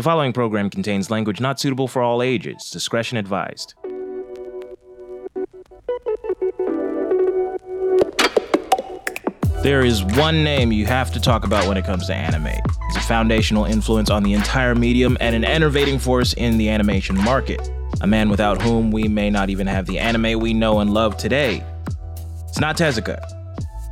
The following program contains language not suitable for all ages. Discretion advised. There is one name you have to talk about when it comes to anime. It's a foundational influence on the entire medium and an enervating force in the animation market. A man without whom we may not even have the anime we know and love today. It's not Tezuka,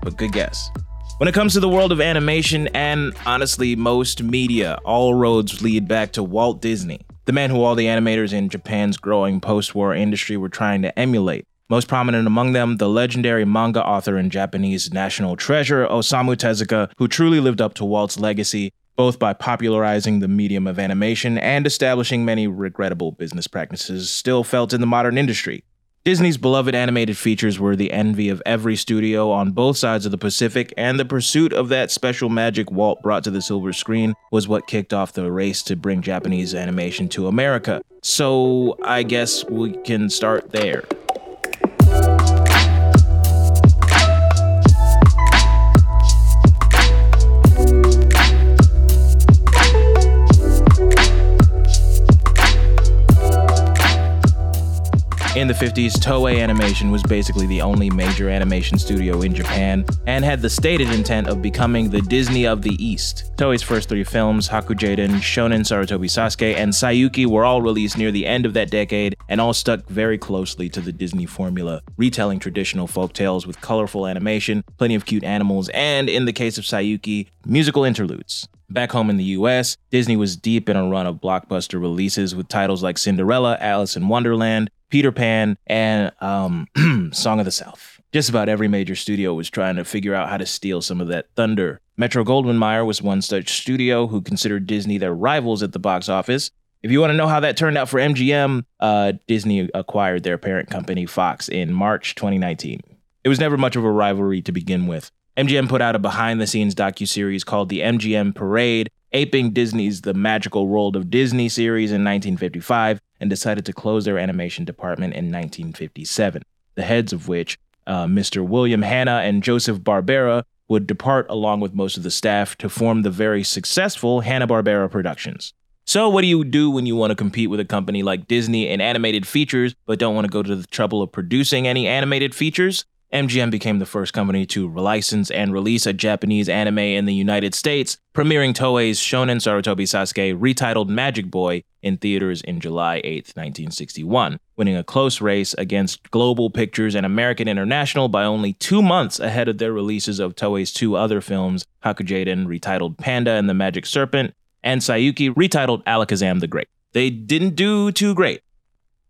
but good guess. When it comes to the world of animation and honestly most media, all roads lead back to Walt Disney, the man who all the animators in Japan's growing post war industry were trying to emulate. Most prominent among them, the legendary manga author and Japanese national treasure Osamu Tezuka, who truly lived up to Walt's legacy, both by popularizing the medium of animation and establishing many regrettable business practices still felt in the modern industry. Disney's beloved animated features were the envy of every studio on both sides of the Pacific, and the pursuit of that special magic Walt brought to the silver screen was what kicked off the race to bring Japanese animation to America. So I guess we can start there. In the 50s, Toei Animation was basically the only major animation studio in Japan and had the stated intent of becoming the Disney of the East. Toei's first three films, Hakujaden, Shonen Sarutobi Sasuke, and Saiyuki, were all released near the end of that decade and all stuck very closely to the Disney formula, retelling traditional folk tales with colorful animation, plenty of cute animals, and in the case of Saiyuki, musical interludes. Back home in the US, Disney was deep in a run of blockbuster releases with titles like Cinderella, Alice in Wonderland, Peter Pan, and um, Song of the South. Just about every major studio was trying to figure out how to steal some of that thunder. Metro Goldwyn Mayer was one such studio who considered Disney their rivals at the box office. If you want to know how that turned out for MGM, uh, Disney acquired their parent company Fox in March 2019. It was never much of a rivalry to begin with. MGM put out a behind-the-scenes docu-series called The MGM Parade, aping Disney's The Magical World of Disney series in 1955, and decided to close their animation department in 1957. The heads of which, uh, Mr. William Hanna and Joseph Barbera, would depart along with most of the staff to form the very successful Hanna-Barbera Productions. So, what do you do when you want to compete with a company like Disney in animated features, but don't want to go to the trouble of producing any animated features? MGM became the first company to license and release a Japanese anime in the United States, premiering Toei's Shonen Sarutobi Sasuke retitled Magic Boy in theaters in July 8, 1961, winning a close race against Global Pictures and American International by only two months ahead of their releases of Toei's two other films, Hakujaden retitled Panda and the Magic Serpent, and Saiyuki retitled Alakazam the Great. They didn't do too great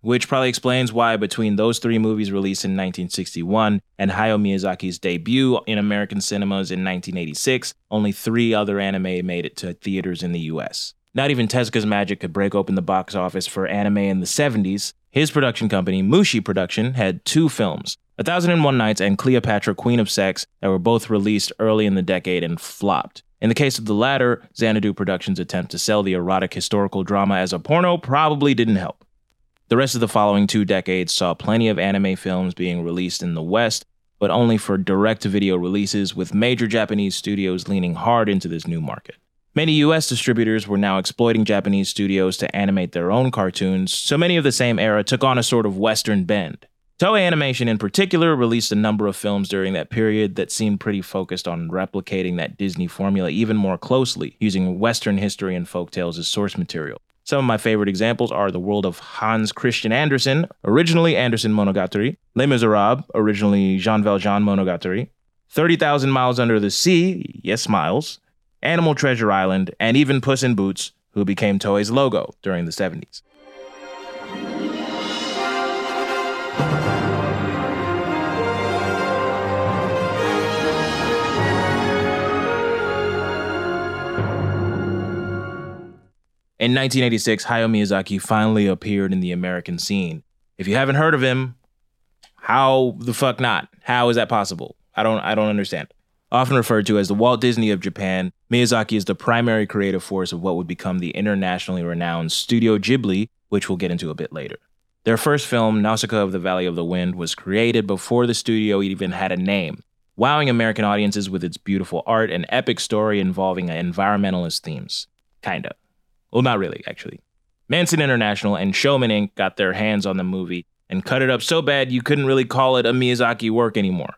which probably explains why between those three movies released in 1961 and Hayao Miyazaki's debut in American cinemas in 1986, only three other anime made it to theaters in the US. Not even Tezuka's Magic could break open the box office for anime in the 70s. His production company, Mushi Production, had two films, A Thousand and One Nights and Cleopatra Queen of Sex, that were both released early in the decade and flopped. In the case of the latter, Xanadu Productions' attempt to sell the erotic historical drama as a porno probably didn't help. The rest of the following two decades saw plenty of anime films being released in the West, but only for direct video releases, with major Japanese studios leaning hard into this new market. Many US distributors were now exploiting Japanese studios to animate their own cartoons, so many of the same era took on a sort of Western bend. Toei Animation, in particular, released a number of films during that period that seemed pretty focused on replicating that Disney formula even more closely, using Western history and folktales as source material. Some of my favorite examples are the world of Hans Christian Andersen, originally Andersen Monogatari, Les Miserables, originally Jean Valjean Monogatari, 30,000 Miles Under the Sea, yes, Miles, Animal Treasure Island, and even Puss in Boots, who became Toei's logo during the 70s. In 1986, Hayao Miyazaki finally appeared in the American scene. If you haven't heard of him, how the fuck not? How is that possible? I don't I don't understand. Often referred to as the Walt Disney of Japan, Miyazaki is the primary creative force of what would become the internationally renowned Studio Ghibli, which we'll get into a bit later. Their first film, Nausicaa of the Valley of the Wind, was created before the studio even had a name, wowing American audiences with its beautiful art and epic story involving environmentalist themes. Kinda. Well, not really, actually. Manson International and Showman Inc. got their hands on the movie and cut it up so bad you couldn't really call it a Miyazaki work anymore.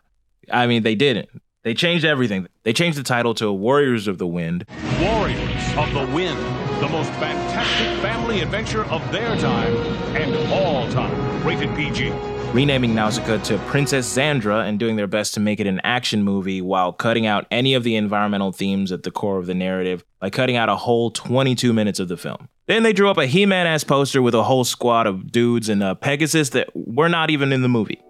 I mean, they didn't. They changed everything. They changed the title to Warriors of the Wind. Warriors of the Wind, the most fantastic family adventure of their time and all time. Rated PG. Renaming Nausicaa to Princess Zandra and doing their best to make it an action movie while cutting out any of the environmental themes at the core of the narrative by cutting out a whole 22 minutes of the film. Then they drew up a He Man ass poster with a whole squad of dudes and a Pegasus that were not even in the movie.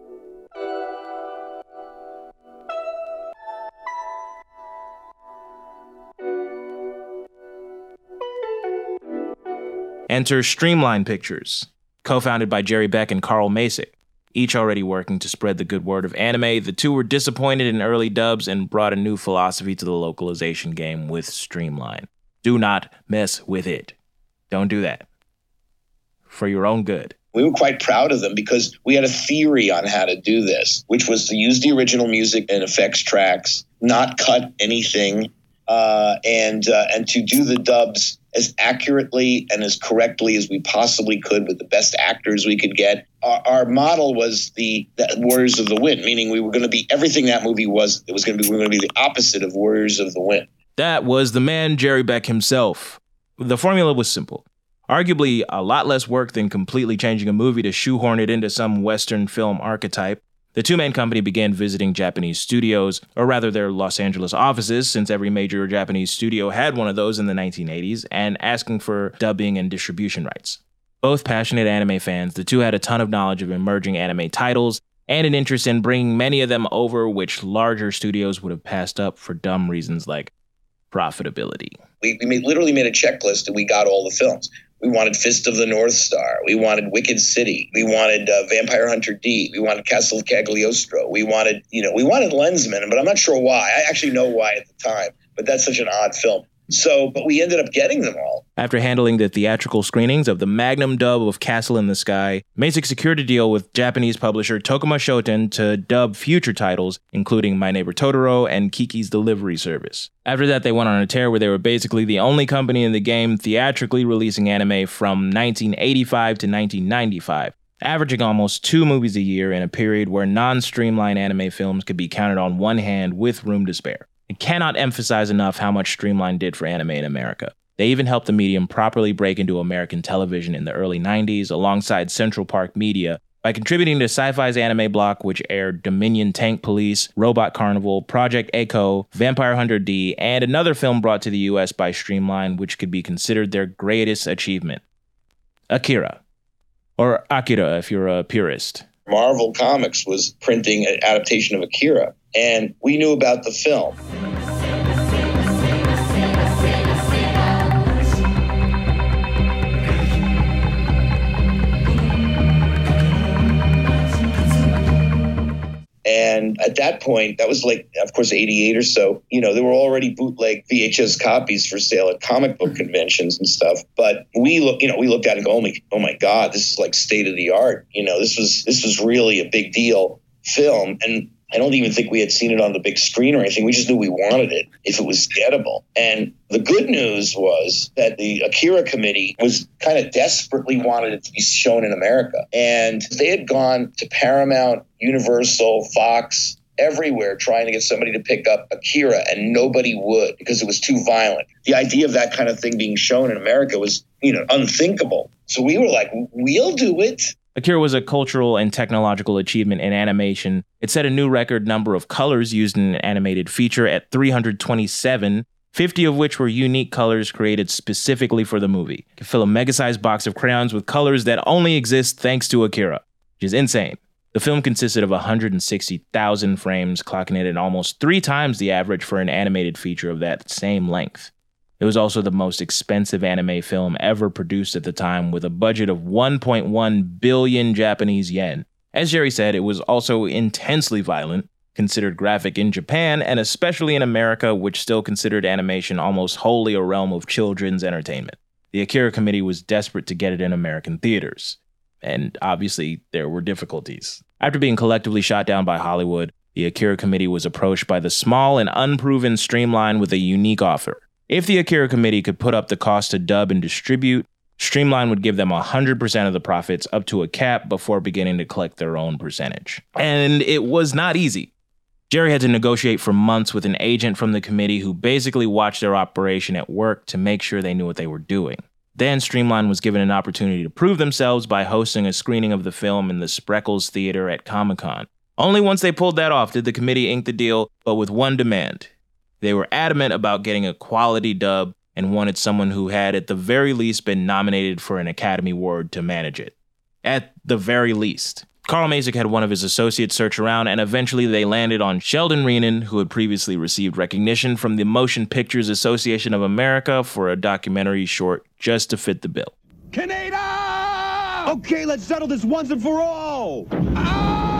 Enter Streamline Pictures, co founded by Jerry Beck and Carl Macek. Each already working to spread the good word of anime, the two were disappointed in early dubs and brought a new philosophy to the localization game with Streamline. Do not mess with it. Don't do that. For your own good. We were quite proud of them because we had a theory on how to do this, which was to use the original music and effects tracks, not cut anything, uh, and uh, and to do the dubs as accurately and as correctly as we possibly could with the best actors we could get. Our, our model was the, the, Warriors of the Wind, meaning we were going to be everything that movie was. It was going to be we were going to be the opposite of Warriors of the Wind. That was the man Jerry Beck himself. The formula was simple. Arguably a lot less work than completely changing a movie to shoehorn it into some Western film archetype. The two man company began visiting Japanese studios, or rather their Los Angeles offices, since every major Japanese studio had one of those in the 1980s, and asking for dubbing and distribution rights. Both passionate anime fans, the two had a ton of knowledge of emerging anime titles and an interest in bringing many of them over, which larger studios would have passed up for dumb reasons like profitability. We, we made, literally made a checklist and we got all the films. We wanted Fist of the North Star. We wanted Wicked City. We wanted uh, Vampire Hunter D. We wanted Castle of Cagliostro. We wanted, you know, we wanted Lensman, but I'm not sure why. I actually know why at the time, but that's such an odd film. So, but we ended up getting them all. After handling the theatrical screenings of the magnum dub of Castle in the Sky, Macek secured a deal with Japanese publisher Tokuma Shoten to dub future titles, including My Neighbor Totoro and Kiki's Delivery Service. After that, they went on a tear where they were basically the only company in the game theatrically releasing anime from 1985 to 1995 averaging almost two movies a year in a period where non streamlined anime films could be counted on one hand with room to spare. I cannot emphasize enough how much Streamline did for anime in America. They even helped the medium properly break into American television in the early 90s alongside Central Park Media by contributing to Sci-Fi's anime block, which aired Dominion Tank Police, Robot Carnival, Project A-ko, Vampire Hunter D, and another film brought to the US by Streamline, which could be considered their greatest achievement Akira. Or Akira if you're a purist. Marvel Comics was printing an adaptation of Akira, and we knew about the film. And at that point, that was like, of course, 88 or so, you know, there were already bootleg VHS copies for sale at comic book conventions and stuff. But we look, you know, we looked at it and go, oh my, oh my God, this is like state of the art. You know, this was, this was really a big deal film. And I don't even think we had seen it on the big screen or anything. We just knew we wanted it if it was gettable. And the good news was that the Akira committee was kind of desperately wanted it to be shown in America. And they had gone to Paramount, Universal, Fox, everywhere trying to get somebody to pick up Akira, and nobody would because it was too violent. The idea of that kind of thing being shown in America was, you know, unthinkable. So we were like, we'll do it. Akira was a cultural and technological achievement in animation. It set a new record number of colors used in an animated feature at 327, 50 of which were unique colors created specifically for the movie. You could fill a mega sized box of crayons with colors that only exist thanks to Akira, which is insane. The film consisted of 160,000 frames, clocking in at almost three times the average for an animated feature of that same length. It was also the most expensive anime film ever produced at the time with a budget of 1.1 billion Japanese yen. As Jerry said, it was also intensely violent, considered graphic in Japan and especially in America, which still considered animation almost wholly a realm of children's entertainment. The Akira Committee was desperate to get it in American theaters. And obviously, there were difficulties. After being collectively shot down by Hollywood, the Akira Committee was approached by the small and unproven Streamline with a unique offer If the Akira committee could put up the cost to dub and distribute, Streamline would give them 100% of the profits up to a cap before beginning to collect their own percentage. And it was not easy. Jerry had to negotiate for months with an agent from the committee who basically watched their operation at work to make sure they knew what they were doing. Then Streamline was given an opportunity to prove themselves by hosting a screening of the film in the Spreckels Theater at Comic Con. Only once they pulled that off did the committee ink the deal, but with one demand. They were adamant about getting a quality dub and wanted someone who had, at the very least, been nominated for an Academy Award to manage it. At the very least. Carl Macek had one of his associates search around, and eventually they landed on Sheldon Renan, who had previously received recognition from the Motion Pictures Association of America for a documentary short just to fit the bill. Canada! Okay, let's settle this once and for all! Ah!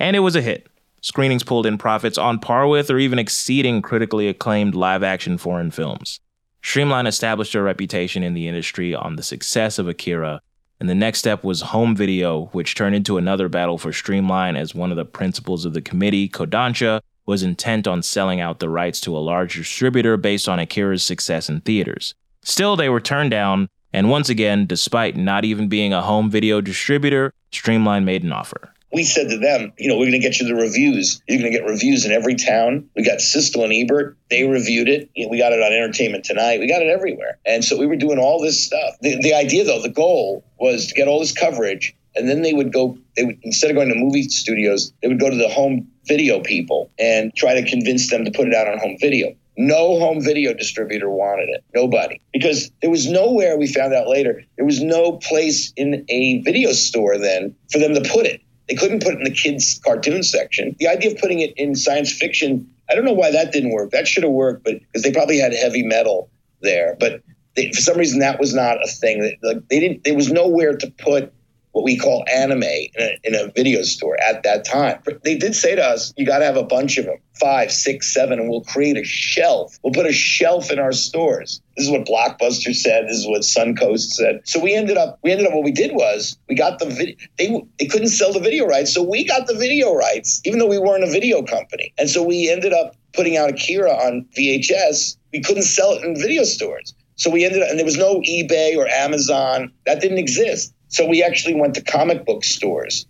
And it was a hit. Screenings pulled in profits on par with or even exceeding critically acclaimed live action foreign films. Streamline established a reputation in the industry on the success of Akira and the next step was home video, which turned into another battle for Streamline as one of the principals of the committee, Kodansha, was intent on selling out the rights to a large distributor based on Akira's success in theaters. Still, they were turned down, and once again, despite not even being a home video distributor, Streamline made an offer we said to them, you know, we're going to get you the reviews. You're going to get reviews in every town. We got Siskel and Ebert. They reviewed it. We got it on Entertainment Tonight. We got it everywhere. And so we were doing all this stuff. The, the idea, though, the goal was to get all this coverage. And then they would go, they would, instead of going to movie studios, they would go to the home video people and try to convince them to put it out on home video. No home video distributor wanted it. Nobody. Because there was nowhere, we found out later, there was no place in a video store then for them to put it. They couldn't put it in the kids' cartoon section. The idea of putting it in science fiction, I don't know why that didn't work. That should have worked, but because they probably had heavy metal there. But they, for some reason, that was not a thing. Like they didn't. There was nowhere to put what we call anime in a, in a video store at that time. They did say to us, you got to have a bunch of them, five, six, seven, and we'll create a shelf. We'll put a shelf in our stores. This is what Blockbuster said. This is what Suncoast said. So we ended up, we ended up, what we did was we got the video, they, they couldn't sell the video rights. So we got the video rights, even though we weren't a video company. And so we ended up putting out Akira on VHS. We couldn't sell it in video stores. So we ended up, and there was no eBay or Amazon. That didn't exist. So we actually went to comic book stores.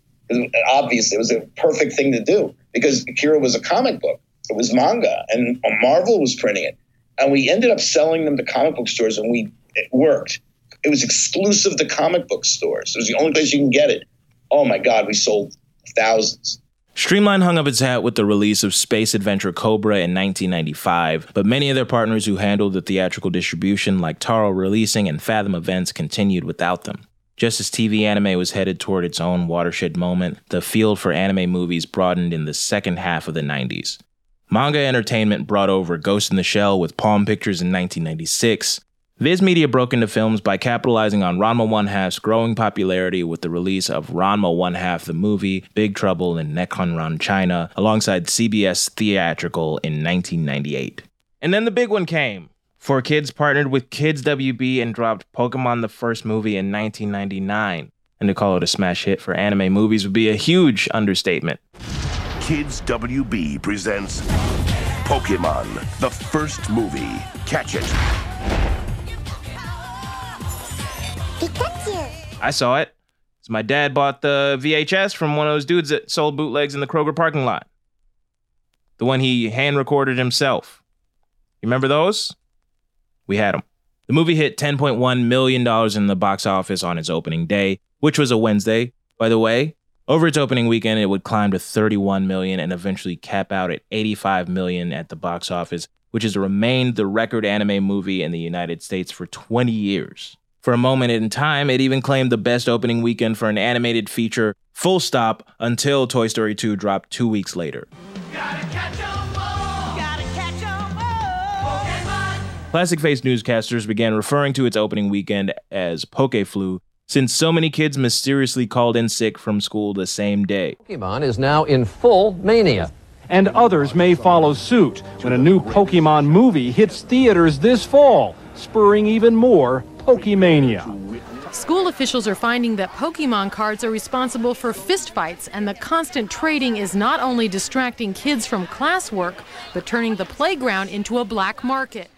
Obviously, it was a perfect thing to do because Akira was a comic book. It was manga, and Marvel was printing it. And we ended up selling them to comic book stores, and we it worked. It was exclusive to comic book stores. It was the only place you can get it. Oh my God, we sold thousands. Streamline hung up its hat with the release of Space Adventure Cobra in 1995, but many of their partners who handled the theatrical distribution, like Tara Releasing and Fathom Events, continued without them. Just as TV anime was headed toward its own watershed moment, the field for anime movies broadened in the second half of the 90s. Manga Entertainment brought over Ghost in the Shell with Palm Pictures in 1996. Viz Media broke into films by capitalizing on Ranma One Half's growing popularity with the release of Ranma One Half the movie, Big Trouble in Nekonron, China, alongside CBS Theatrical in 1998. And then the big one came 4Kids partnered with Kids WB and dropped Pokemon the first movie in 1999. And to call it a smash hit for anime movies would be a huge understatement. Kids WB presents Pokemon the first movie. Catch it. Pikachu. I saw it. So my dad bought the VHS from one of those dudes that sold bootlegs in the Kroger parking lot. The one he hand recorded himself. You remember those? We had them. The movie hit $10.1 million in the box office on its opening day, which was a Wednesday, by the way. Over its opening weekend, it would climb to 31 million and eventually cap out at 85 million at the box office, which has remained the record anime movie in the United States for 20 years. For a moment in time, it even claimed the best opening weekend for an animated feature, full stop, until Toy Story 2 dropped two weeks later. Classic Face newscasters began referring to its opening weekend as Poke Flu, since so many kids mysteriously called in sick from school the same day. Pokemon is now in full mania. And others may follow suit when a new Pokemon movie hits theaters this fall, spurring even more Pokemania. School officials are finding that Pokemon cards are responsible for fistfights, and the constant trading is not only distracting kids from classwork, but turning the playground into a black market.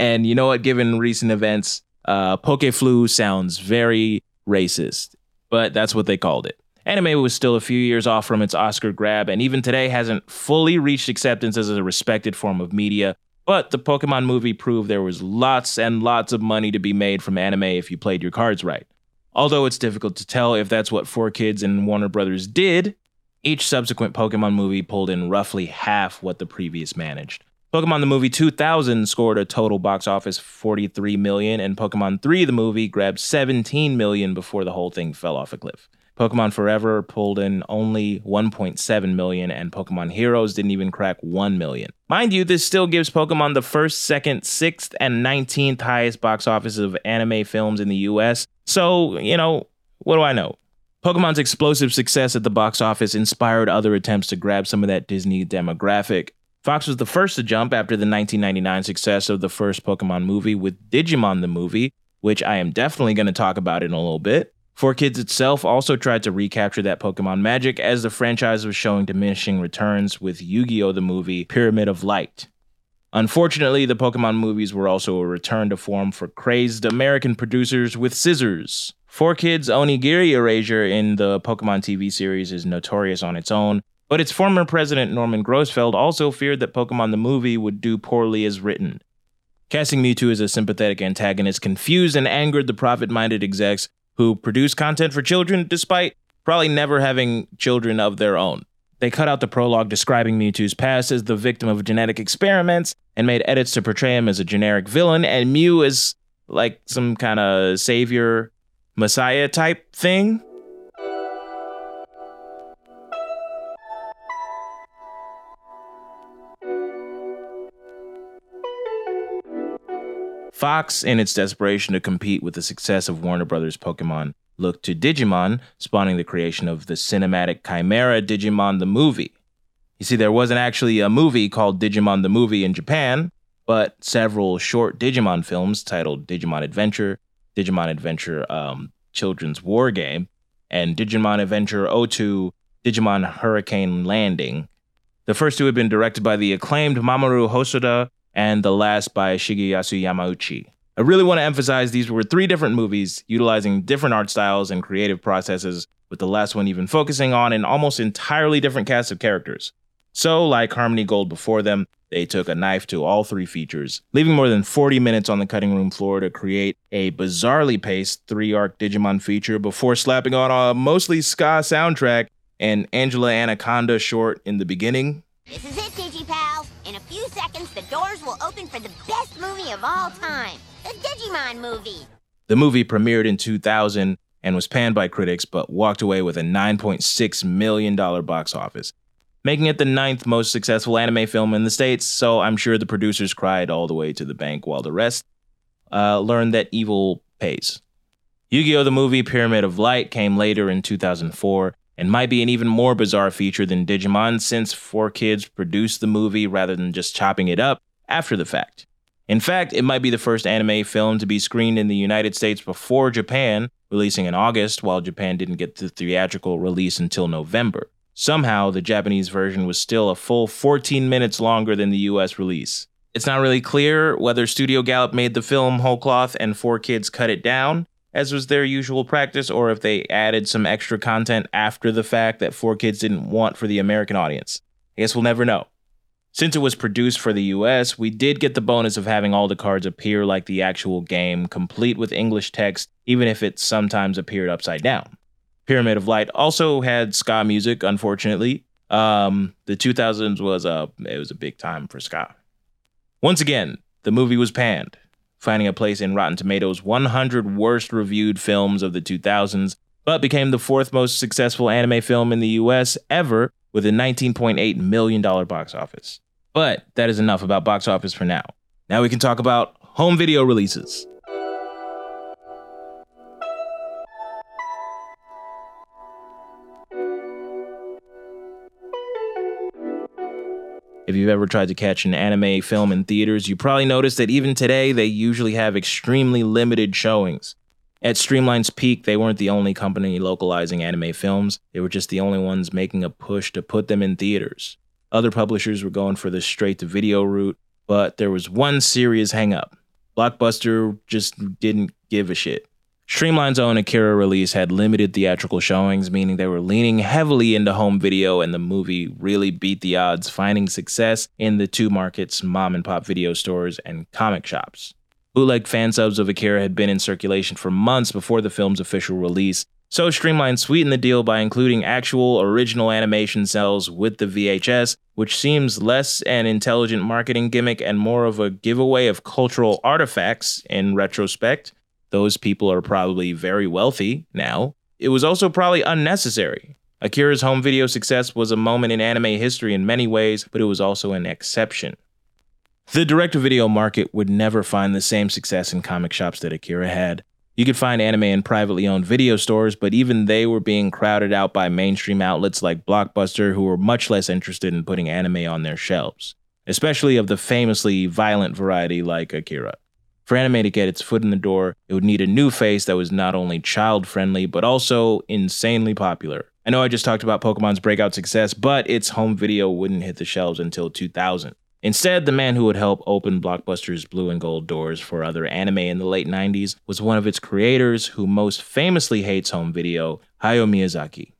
And you know what? Given recent events, uh, Pokeflu sounds very racist, but that's what they called it. Anime was still a few years off from its Oscar grab, and even today hasn't fully reached acceptance as a respected form of media. But the Pokemon movie proved there was lots and lots of money to be made from anime if you played your cards right. Although it's difficult to tell if that's what 4Kids and Warner Brothers did, each subsequent Pokemon movie pulled in roughly half what the previous managed. Pokemon the movie 2000 scored a total box office 43 million and Pokemon 3 the movie grabbed 17 million before the whole thing fell off a cliff. Pokemon Forever pulled in only 1.7 million and Pokemon Heroes didn't even crack 1 million. Mind you, this still gives Pokemon the first, second, sixth, and 19th highest box office of anime films in the US. So, you know, what do I know? Pokemon's explosive success at the box office inspired other attempts to grab some of that Disney demographic. Fox was the first to jump after the 1999 success of the first Pokemon movie with Digimon the movie, which I am definitely going to talk about in a little bit. 4Kids itself also tried to recapture that Pokemon magic as the franchise was showing diminishing returns with Yu Gi Oh! the movie Pyramid of Light. Unfortunately, the Pokemon movies were also a return to form for crazed American producers with scissors. 4Kids Onigiri Erasure in the Pokemon TV series is notorious on its own, but its former president, Norman Grossfeld, also feared that Pokemon the movie would do poorly as written. Casting Mewtwo as a sympathetic antagonist confused and angered the profit minded execs who produce content for children despite probably never having children of their own. They cut out the prologue describing Mewtwo's past as the victim of genetic experiments and made edits to portray him as a generic villain and Mew as like some kind of savior, messiah type thing. Fox, in its desperation to compete with the success of Warner Brothers' Pokemon, looked to Digimon, spawning the creation of the cinematic chimera Digimon the movie. You see, there wasn't actually a movie called Digimon the Movie in Japan, but several short Digimon films titled Digimon Adventure, Digimon Adventure um, Children's War Game, and Digimon Adventure 02 Digimon Hurricane Landing. The first two had been directed by the acclaimed Mamoru Hosoda and the last by Shigeyasu Yamauchi. I really want to emphasize these were three different movies utilizing different art styles and creative processes, with the last one even focusing on an almost entirely different cast of characters. So, like Harmony Gold before them, they took a knife to all three features, leaving more than 40 minutes on the cutting room floor to create a bizarrely paced three arc Digimon feature before slapping on a mostly ska soundtrack and Angela Anaconda short in the beginning. Few seconds, the doors will open for the best movie of all time the Digimon movie. The movie premiered in 2000 and was panned by critics, but walked away with a $9.6 million box office, making it the ninth most successful anime film in the States. So I'm sure the producers cried all the way to the bank while the rest uh, learned that evil pays. Yu Gi Oh! the movie Pyramid of Light came later in 2004 and might be an even more bizarre feature than Digimon since 4Kids produced the movie rather than just chopping it up after the fact. In fact, it might be the first anime film to be screened in the United States before Japan, releasing in August, while Japan didn't get the theatrical release until November. Somehow, the Japanese version was still a full 14 minutes longer than the US release. It's not really clear whether Studio Gallop made the film whole cloth and 4Kids cut it down, as was their usual practice, or if they added some extra content after the fact that 4Kids didn't want for the American audience. I guess we'll never know. Since it was produced for the US, we did get the bonus of having all the cards appear like the actual game, complete with English text, even if it sometimes appeared upside down. Pyramid of Light also had ska music, unfortunately. Um, the 2000s was a it was a big time for ska. Once again, the movie was panned, finding a place in Rotten Tomatoes' 100 worst reviewed films of the 2000s, but became the fourth most successful anime film in the US ever with a $19.8 million box office. But that is enough about box office for now. Now we can talk about home video releases. If you've ever tried to catch an anime film in theaters, you probably noticed that even today they usually have extremely limited showings. At Streamline's peak, they weren't the only company localizing anime films, they were just the only ones making a push to put them in theaters. Other publishers were going for the straight to video route, but there was one serious hangup. Blockbuster just didn't give a shit. Streamline's own Akira release had limited theatrical showings, meaning they were leaning heavily into home video, and the movie really beat the odds, finding success in the two markets mom and pop video stores and comic shops. Bootleg fan subs of Akira had been in circulation for months before the film's official release, so Streamline sweetened the deal by including actual original animation cells with the VHS, which seems less an intelligent marketing gimmick and more of a giveaway of cultural artifacts in retrospect those people are probably very wealthy now. It was also probably unnecessary. Akira's home video success was a moment in anime history in many ways, but it was also an exception. The direct to video market would never find the same success in comic shops that Akira had. You could find anime in privately owned video stores, but even they were being crowded out by mainstream outlets like Blockbuster, who were much less interested in putting anime on their shelves, especially of the famously violent variety like Akira. For anime to get its foot in the door, it would need a new face that was not only child friendly, but also insanely popular. I know I just talked about Pokemon's breakout success, but its home video wouldn't hit the shelves until 2000. Instead, the man who would help open Blockbuster's blue and gold doors for other anime in the late 90s was one of its creators who most famously hates home video, Hayao Miyazaki.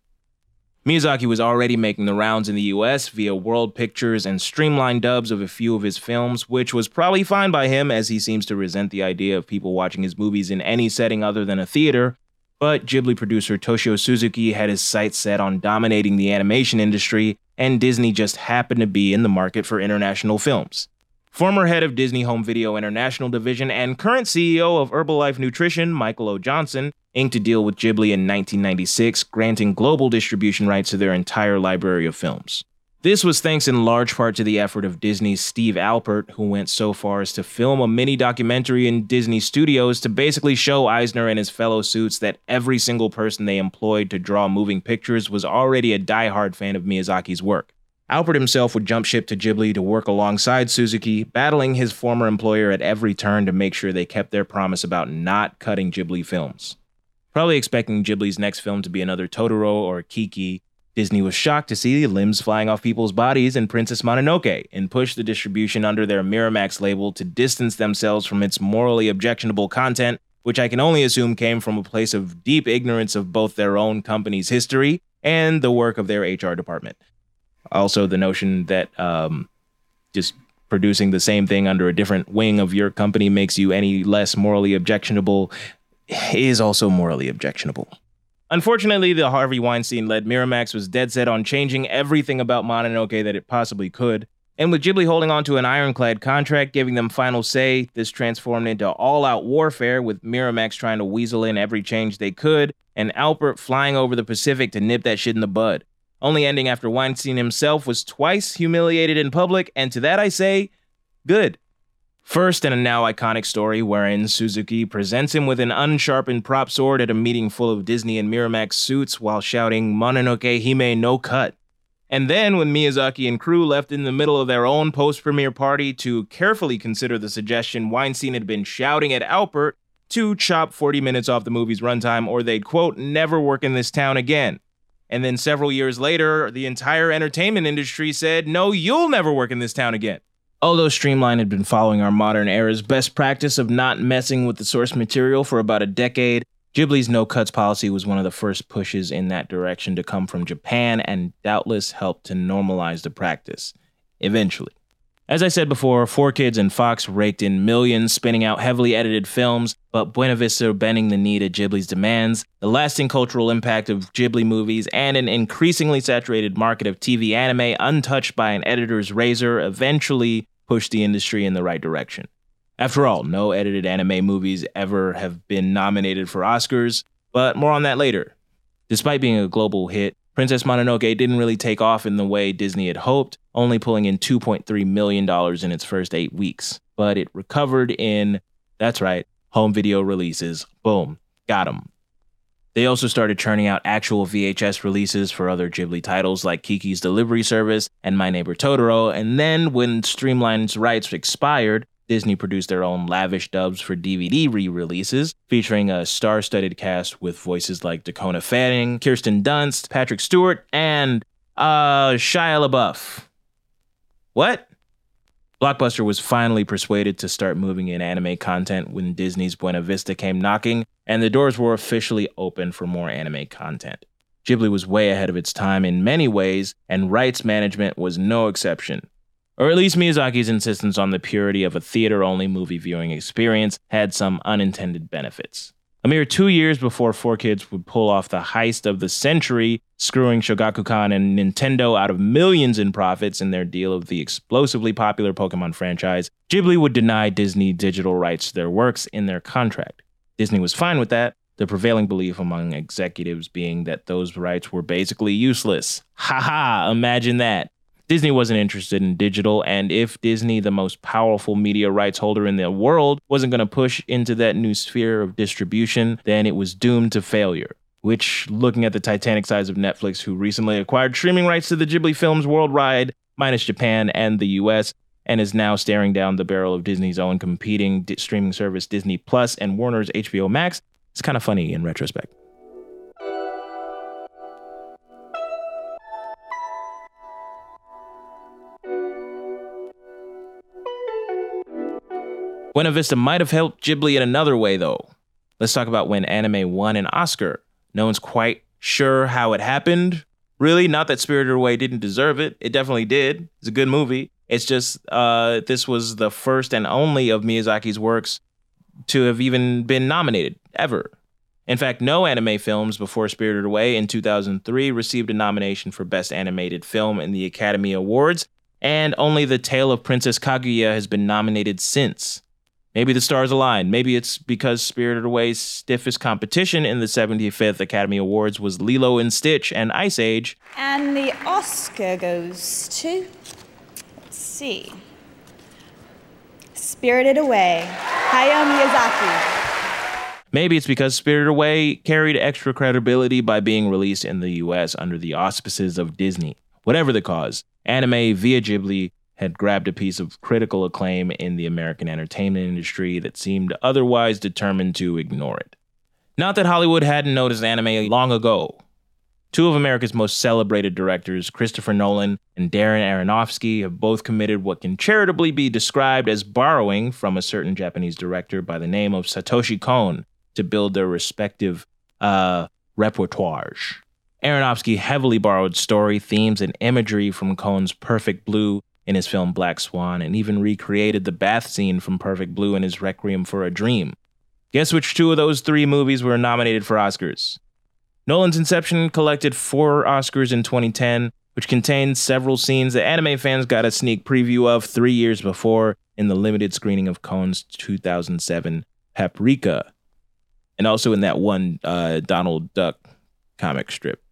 Miyazaki was already making the rounds in the US via World Pictures and streamlined dubs of a few of his films, which was probably fine by him as he seems to resent the idea of people watching his movies in any setting other than a theater. But Ghibli producer Toshio Suzuki had his sights set on dominating the animation industry, and Disney just happened to be in the market for international films. Former head of Disney Home Video International Division and current CEO of Herbalife Nutrition, Michael O. Johnson, inked a deal with Ghibli in 1996, granting global distribution rights to their entire library of films. This was thanks in large part to the effort of Disney's Steve Alpert, who went so far as to film a mini documentary in Disney Studios to basically show Eisner and his fellow suits that every single person they employed to draw moving pictures was already a die-hard fan of Miyazaki's work. Alpert himself would jump ship to Ghibli to work alongside Suzuki, battling his former employer at every turn to make sure they kept their promise about not cutting Ghibli films. Probably expecting Ghibli's next film to be another Totoro or Kiki, Disney was shocked to see limbs flying off people's bodies in Princess Mononoke and pushed the distribution under their Miramax label to distance themselves from its morally objectionable content, which I can only assume came from a place of deep ignorance of both their own company's history and the work of their HR department. Also, the notion that um, just producing the same thing under a different wing of your company makes you any less morally objectionable is also morally objectionable. Unfortunately, the Harvey Weinstein led Miramax was dead set on changing everything about Mononoke that it possibly could. And with Ghibli holding on to an ironclad contract, giving them final say, this transformed into all out warfare with Miramax trying to weasel in every change they could, and Alpert flying over the Pacific to nip that shit in the bud only ending after Weinstein himself was twice humiliated in public, and to that I say, good. First, in a now iconic story wherein Suzuki presents him with an unsharpened prop sword at a meeting full of Disney and Miramax suits while shouting Mononoke Hime no cut. And then, when Miyazaki and crew left in the middle of their own post premiere party to carefully consider the suggestion Weinstein had been shouting at Alpert to chop 40 minutes off the movie's runtime or they'd, quote, never work in this town again. And then several years later, the entire entertainment industry said, no, you'll never work in this town again. Although Streamline had been following our modern era's best practice of not messing with the source material for about a decade, Ghibli's no cuts policy was one of the first pushes in that direction to come from Japan and doubtless helped to normalize the practice. Eventually. As I said before, 4Kids and Fox raked in millions, spinning out heavily edited films, but Buena Vista bending the knee to Ghibli's demands, the lasting cultural impact of Ghibli movies, and an increasingly saturated market of TV anime untouched by an editor's razor eventually pushed the industry in the right direction. After all, no edited anime movies ever have been nominated for Oscars, but more on that later. Despite being a global hit, Princess Mononoke didn't really take off in the way Disney had hoped, only pulling in $2.3 million in its first eight weeks. But it recovered in, that's right, home video releases. Boom, got them. They also started churning out actual VHS releases for other Ghibli titles like Kiki's Delivery Service and My Neighbor Totoro, and then when Streamline's rights expired, Disney produced their own lavish dubs for DVD re releases, featuring a star studded cast with voices like Dakota Fanning, Kirsten Dunst, Patrick Stewart, and uh, Shia LaBeouf. What? Blockbuster was finally persuaded to start moving in anime content when Disney's Buena Vista came knocking, and the doors were officially open for more anime content. Ghibli was way ahead of its time in many ways, and rights management was no exception. Or at least Miyazaki's insistence on the purity of a theater only movie viewing experience had some unintended benefits. A mere two years before 4Kids would pull off the heist of the century, screwing Shogakukan and Nintendo out of millions in profits in their deal of the explosively popular Pokemon franchise, Ghibli would deny Disney digital rights to their works in their contract. Disney was fine with that, the prevailing belief among executives being that those rights were basically useless. Haha, imagine that. Disney wasn't interested in digital, and if Disney, the most powerful media rights holder in the world, wasn't going to push into that new sphere of distribution, then it was doomed to failure. Which, looking at the titanic size of Netflix, who recently acquired streaming rights to the Ghibli films worldwide, minus Japan and the US, and is now staring down the barrel of Disney's own competing di- streaming service Disney Plus and Warner's HBO Max, it's kind of funny in retrospect. Buena Vista might have helped Ghibli in another way, though. Let's talk about when anime won an Oscar. No one's quite sure how it happened. Really, not that Spirited Away didn't deserve it. It definitely did. It's a good movie. It's just uh, this was the first and only of Miyazaki's works to have even been nominated ever. In fact, no anime films before Spirited Away in 2003 received a nomination for Best Animated Film in the Academy Awards, and only The Tale of Princess Kaguya has been nominated since. Maybe the stars align. Maybe it's because Spirited Away's stiffest competition in the 75th Academy Awards was Lilo and Stitch and Ice Age. And the Oscar goes to. Let's see. Spirited Away. Hayao Miyazaki. Maybe it's because Spirited Away carried extra credibility by being released in the US under the auspices of Disney. Whatever the cause, anime via Ghibli had grabbed a piece of critical acclaim in the American entertainment industry that seemed otherwise determined to ignore it. Not that Hollywood hadn't noticed anime long ago. Two of America's most celebrated directors, Christopher Nolan and Darren Aronofsky, have both committed what can charitably be described as borrowing from a certain Japanese director by the name of Satoshi Kon to build their respective uh, repertoires. Aronofsky heavily borrowed story, themes, and imagery from Kon's Perfect Blue in his film Black Swan and even recreated the bath scene from Perfect Blue in his Requiem for a Dream. Guess which two of those three movies were nominated for Oscars? Nolan's Inception collected four Oscars in 2010, which contained several scenes that anime fans got a sneak preview of three years before in the limited screening of Kon's 2007 Paprika, and also in that one uh, Donald Duck comic strip.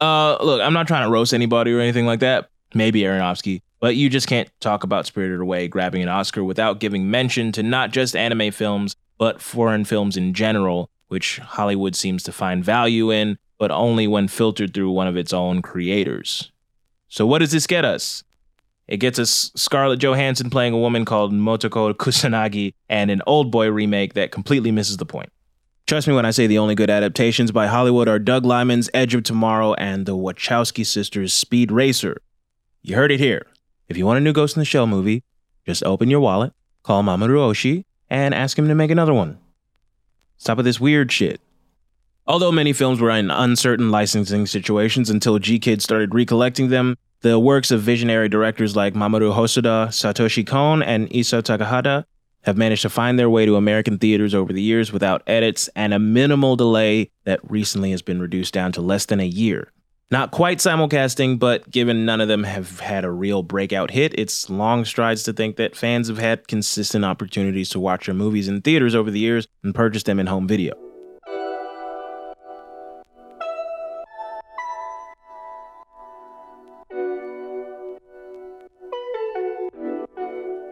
Uh, look, I'm not trying to roast anybody or anything like that. Maybe Aronofsky, but you just can't talk about Spirited Away grabbing an Oscar without giving mention to not just anime films, but foreign films in general, which Hollywood seems to find value in, but only when filtered through one of its own creators. So, what does this get us? It gets us Scarlett Johansson playing a woman called Motoko Kusanagi and an old boy remake that completely misses the point. Trust me when I say the only good adaptations by Hollywood are Doug Liman's Edge of Tomorrow and the Wachowski sisters' Speed Racer. You heard it here. If you want a new Ghost in the Shell movie, just open your wallet, call Mamoru Oshii, and ask him to make another one. Stop with this weird shit. Although many films were in uncertain licensing situations until GKIDS started recollecting them, the works of visionary directors like Mamoru Hosoda, Satoshi Kon, and Isao Takahata have managed to find their way to American theaters over the years without edits and a minimal delay that recently has been reduced down to less than a year. Not quite simulcasting, but given none of them have had a real breakout hit, it's long strides to think that fans have had consistent opportunities to watch their movies in theaters over the years and purchase them in home video.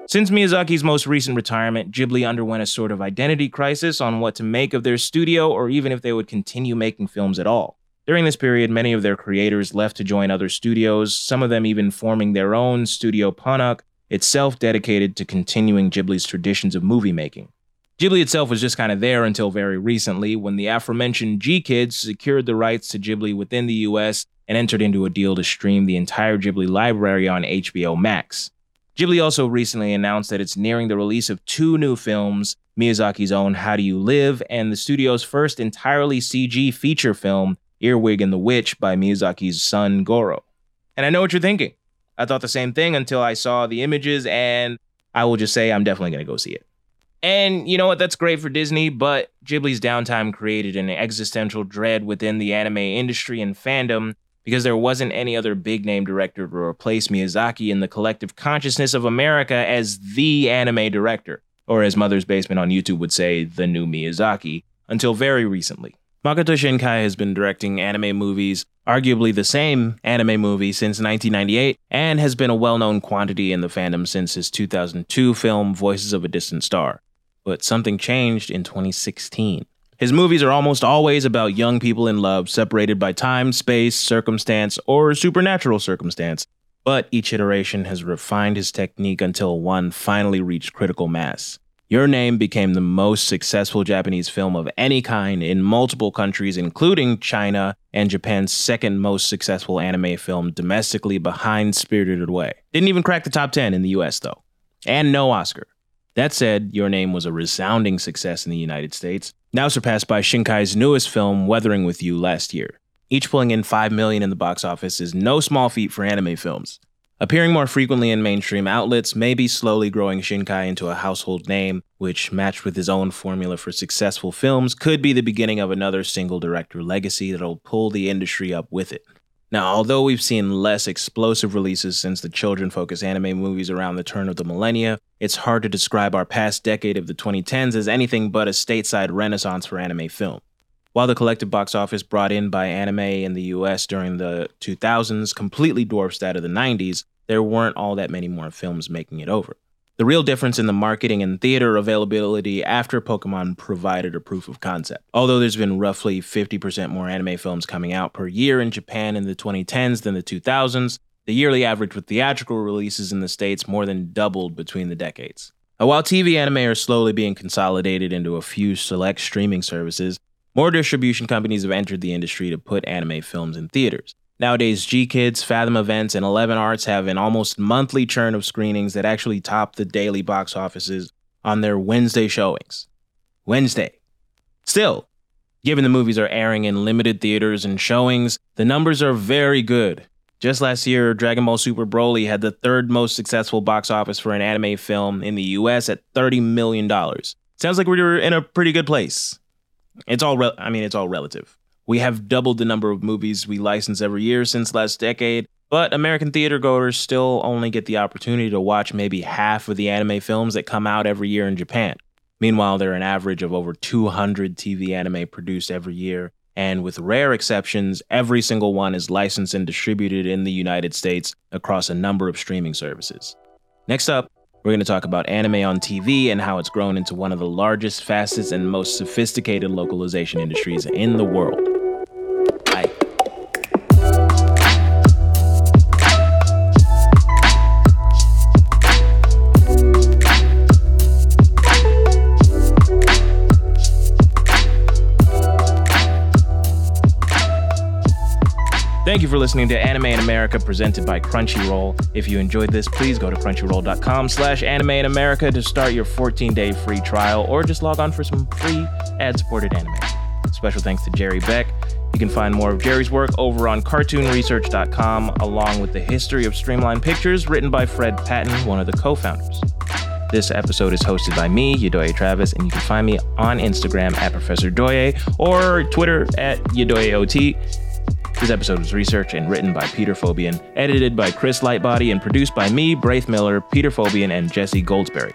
Since Miyazaki's most recent retirement, Ghibli underwent a sort of identity crisis on what to make of their studio or even if they would continue making films at all. During this period, many of their creators left to join other studios, some of them even forming their own Studio Ponoc itself dedicated to continuing Ghibli's traditions of movie making. Ghibli itself was just kind of there until very recently when the aforementioned GKIDS secured the rights to Ghibli within the US and entered into a deal to stream the entire Ghibli library on HBO Max. Ghibli also recently announced that it's nearing the release of two new films Miyazaki's own How Do You Live and the studio's first entirely CG feature film, Earwig and the Witch, by Miyazaki's son Goro. And I know what you're thinking. I thought the same thing until I saw the images, and I will just say I'm definitely going to go see it. And you know what? That's great for Disney, but Ghibli's downtime created an existential dread within the anime industry and fandom because there wasn't any other big name director to replace Miyazaki in the collective consciousness of America as the anime director, or as Mother's Basement on YouTube would say, the new Miyazaki, until very recently. Makoto Shinkai has been directing anime movies, arguably the same anime movie since 1998, and has been a well known quantity in the fandom since his 2002 film Voices of a Distant Star. But something changed in 2016. His movies are almost always about young people in love, separated by time, space, circumstance, or supernatural circumstance. But each iteration has refined his technique until one finally reached critical mass. Your Name became the most successful Japanese film of any kind in multiple countries, including China and Japan's second most successful anime film domestically behind Spirited Away. Didn't even crack the top 10 in the US, though. And no Oscar. That said, Your Name was a resounding success in the United States, now surpassed by Shinkai's newest film, Weathering with You, last year. Each pulling in 5 million in the box office is no small feat for anime films. Appearing more frequently in mainstream outlets may be slowly growing Shinkai into a household name, which, matched with his own formula for successful films, could be the beginning of another single director legacy that'll pull the industry up with it. Now, although we've seen less explosive releases since the children focused anime movies around the turn of the millennia, it's hard to describe our past decade of the 2010s as anything but a stateside renaissance for anime film. While the collective box office brought in by anime in the US during the 2000s completely dwarfs that of the 90s, there weren't all that many more films making it over. The real difference in the marketing and theater availability after Pokemon provided a proof of concept. Although there's been roughly 50% more anime films coming out per year in Japan in the 2010s than the 2000s, the yearly average with theatrical releases in the States more than doubled between the decades. Now, while TV anime are slowly being consolidated into a few select streaming services, more distribution companies have entered the industry to put anime films in theaters. Nowadays, GKIDS, Fathom Events, and 11 Arts have an almost monthly churn of screenings that actually top the daily box offices on their Wednesday showings. Wednesday. Still, given the movies are airing in limited theaters and showings, the numbers are very good. Just last year, Dragon Ball Super Broly had the third most successful box office for an anime film in the US at $30 million. Sounds like we're in a pretty good place. It's all, re- I mean, it's all relative. We have doubled the number of movies we license every year since last decade, but American theater goers still only get the opportunity to watch maybe half of the anime films that come out every year in Japan. Meanwhile, there are an average of over 200 TV anime produced every year, and with rare exceptions, every single one is licensed and distributed in the United States across a number of streaming services. Next up, we're going to talk about anime on TV and how it's grown into one of the largest, fastest, and most sophisticated localization industries in the world. Listening to Anime in America presented by Crunchyroll. If you enjoyed this, please go to crunchyroll.com slash anime in America to start your 14-day free trial or just log on for some free ad-supported anime. Special thanks to Jerry Beck. You can find more of Jerry's work over on cartoonresearch.com along with the history of Streamline Pictures written by Fred Patten, one of the co-founders. This episode is hosted by me, Yedoye Travis, and you can find me on Instagram at Professor Doye or Twitter at YodoyeOT. This episode was researched and written by Peter Fobian, edited by Chris Lightbody, and produced by me, Braith Miller, Peter Fobian, and Jesse Goldsberry.